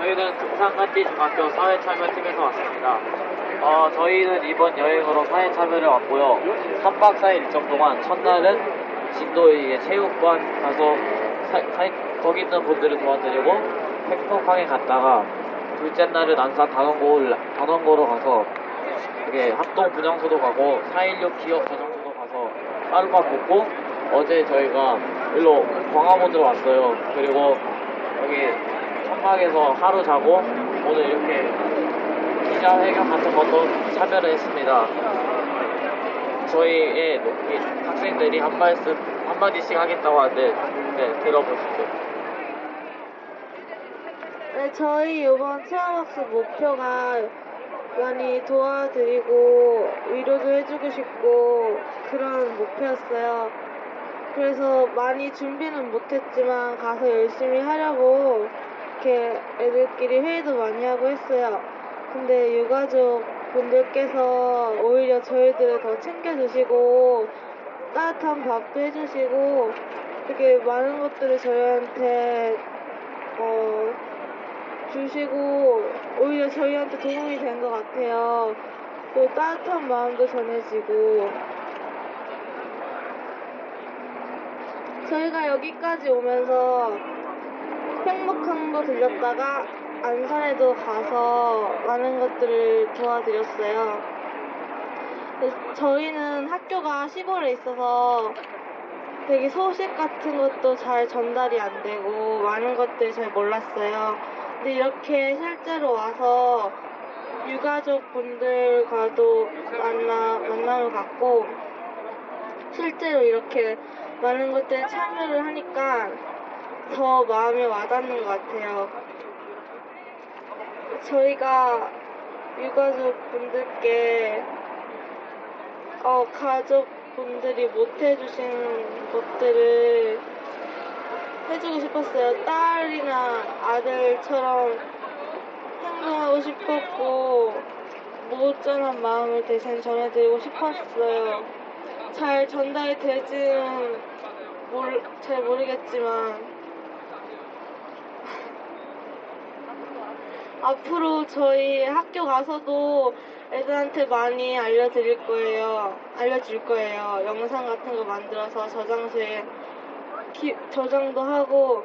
저희는 금산간지 중학교 사회참여팀에서 왔습니다. 어, 저희는 이번 여행으로 사회참여를 왔고요. 3박 4일 일정 동안 첫날은 진도의 체육관 가서 사- 사- 거기 있는 분들을 도와드리고 팩폭항에 갔다가 둘째 날은 안산 단원고, 단원고로 가서 이게 합동 분향소도 가고 416 기업 저장소도 가서 하룻밤 묵고 어제 저희가 일로 광화문으로 왔어요. 그리고 여기 천막에서 하루 자고 오늘 이렇게 기자회견 같은 것도 참여를 했습니다. 저희의 이 학생들이 한 말씀 한마디씩 하겠다고 하는데 네, 들어보시죠. 네, 저희 이번 체험학습 목표가 많이 도와드리고 위로도 해주고 싶고 그런 목표였어요. 그래서 많이 준비는 못했지만 가서 열심히 하려고 이렇게 애들끼리 회의도 많이 하고 했어요. 근데 유가족 분들께서 오히려 저희들을 더 챙겨주시고 따뜻한 밥도 해주시고 되게 많은 것들을 저희한테 어, 주시고 오히려 저희한테 도움이 된 것 같아요. 또 따뜻한 마음도 전해지고 저희가 여기까지 오면서 팽목항도 들렸다가 안산에도 가서 많은 것들을 도와드렸어요. 저희는 학교가 시골에 있어서 되게 소식 같은 것도 잘 전달이 안 되고 많은 것들이 잘 몰랐어요. 근데 이렇게 실제로 와서 유가족 분들과도 만나, 만남을 갖고 실제로 이렇게 많은 것들에 참여를 하니까 더 마음에 와닿는 것 같아요. 저희가 유가족 분들께 어, 가족 분들이 못 해주신 것들을 해주고 싶었어요. 딸이나 아들처럼 행동하고 싶었고 모전한 마음을 대신 전해드리고 싶었어요. 잘 전달이 되지는 잘 모르겠지만 앞으로 저희 학교 가서도 애들한테 많이 알려드릴 거예요. 알려줄 거예요. 영상 같은 거 만들어서 저장소에 기- 저장도 하고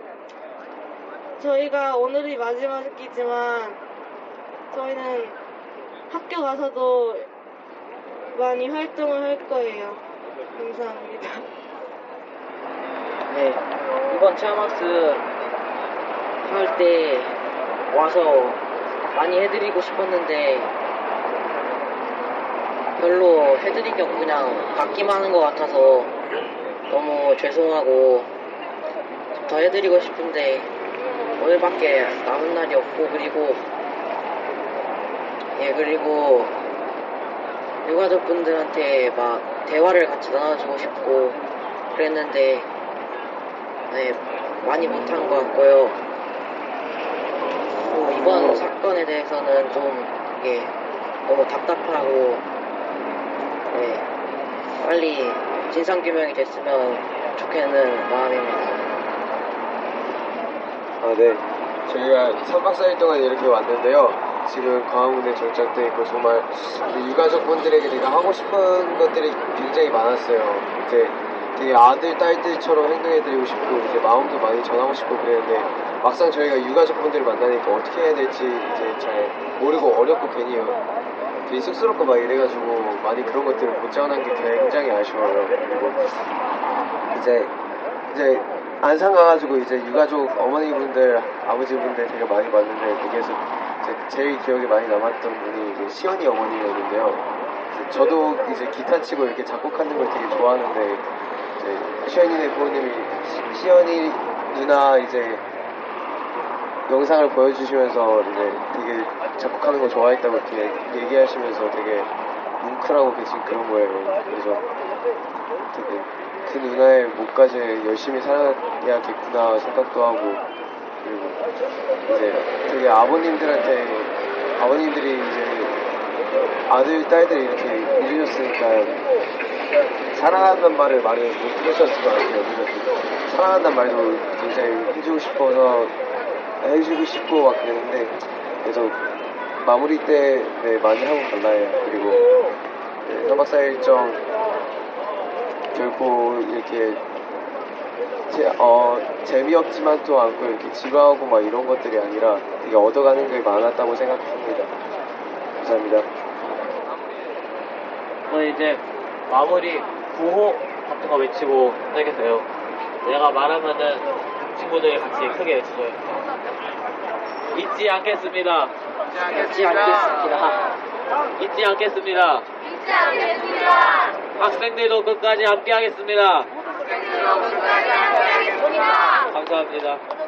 저희가 오늘이 마지막이지만 저희는 학교 가서도 많이 활동을 할 거예요. 감사합니다. 네, 이번 체험학습 할때 와서 많이 해드리고 싶었는데 별로 해드린 게 없고 그냥 받기만 하는 것 같아서 너무 죄송하고 더 해드리고 싶은데 오늘밖에 남은 날이 없고 그리고 예 그리고 유가족분들한테 막 대화를 같이 나눠주고 싶고 그랬는데 네, 많이 못한 것 같고요. 또 이번 사건에 대해서는 좀 이게 너무 답답하고 네, 빨리 진상규명이 됐으면 좋겠는 마음입니다. 아, 네. 저희가 3박 4일 동안 이렇게 왔는데요. 지금 광화문에 정착돼 있고 정말 그 유가족분들에게 내가 하고 싶은 것들이 굉장히 많았어요. 이제 되게 아들, 딸들처럼 행동해드리고 싶고 이제 마음도 많이 전하고 싶고 그랬는데 막상 저희가 유가족분들을 만나니까 어떻게 해야 될지 이제 잘 모르고 어렵고 괜히 괜히 쑥스럽고 막 이래가지고 많이 그런 것들을 못 전한 게 굉장히 아쉬워요. 그리고 이제 이제 안산 가가지고 이제 유가족 어머니분들 아버지분들 되게 많이 봤는데 거기에서 제일 기억에 많이 남았던 분이 이제 시연이 어머니였는데요. 저도 이제 기타 치고 이렇게 작곡하는 걸 되게 좋아하는데 시연이네 부모님이 시- 시연이 누나 이제 영상을 보여주시면서 이제 되게 작곡하는 거 좋아했다고 이렇게 얘기하시면서 되게 뭉클하고 계신 그런 거예요. 그래서 되게 그 누나의 목까지 열심히 살아야겠구나 생각도 하고 그리고 이제 되게 아버님들한테 아버님들이 이제 아들 딸들 이렇게 이루셨으니까 사랑한다는 말을 많이 못 들으셨을 것 같아요. 사랑한다는 말도 굉장히 해주고 싶어서 해주고 싶고 막 그랬는데 그래서 마무리 때 네, 많이 하고 갈라요. 그리고 네, 3박 4일 일정 결코 이렇게 제, 어, 재미없지만 또 않고 이렇게 지루하고 막 이런 것들이 아니라 되게 얻어가는 게 많았다고 생각합니다. 감사합니다. 저희 이제 마무리 구호 같은 거 외치고 끝내겠어요. 내가 말하면은 친구들이 같이 크게 외치죠. 잊지 않겠습니다. 잊지 않겠습니다. 잊지 않겠습니다. 잊지 않겠습니다. 학생들도 끝까지 함께 하겠습니다. 끝까지 함께하겠습니다. 감사합니다.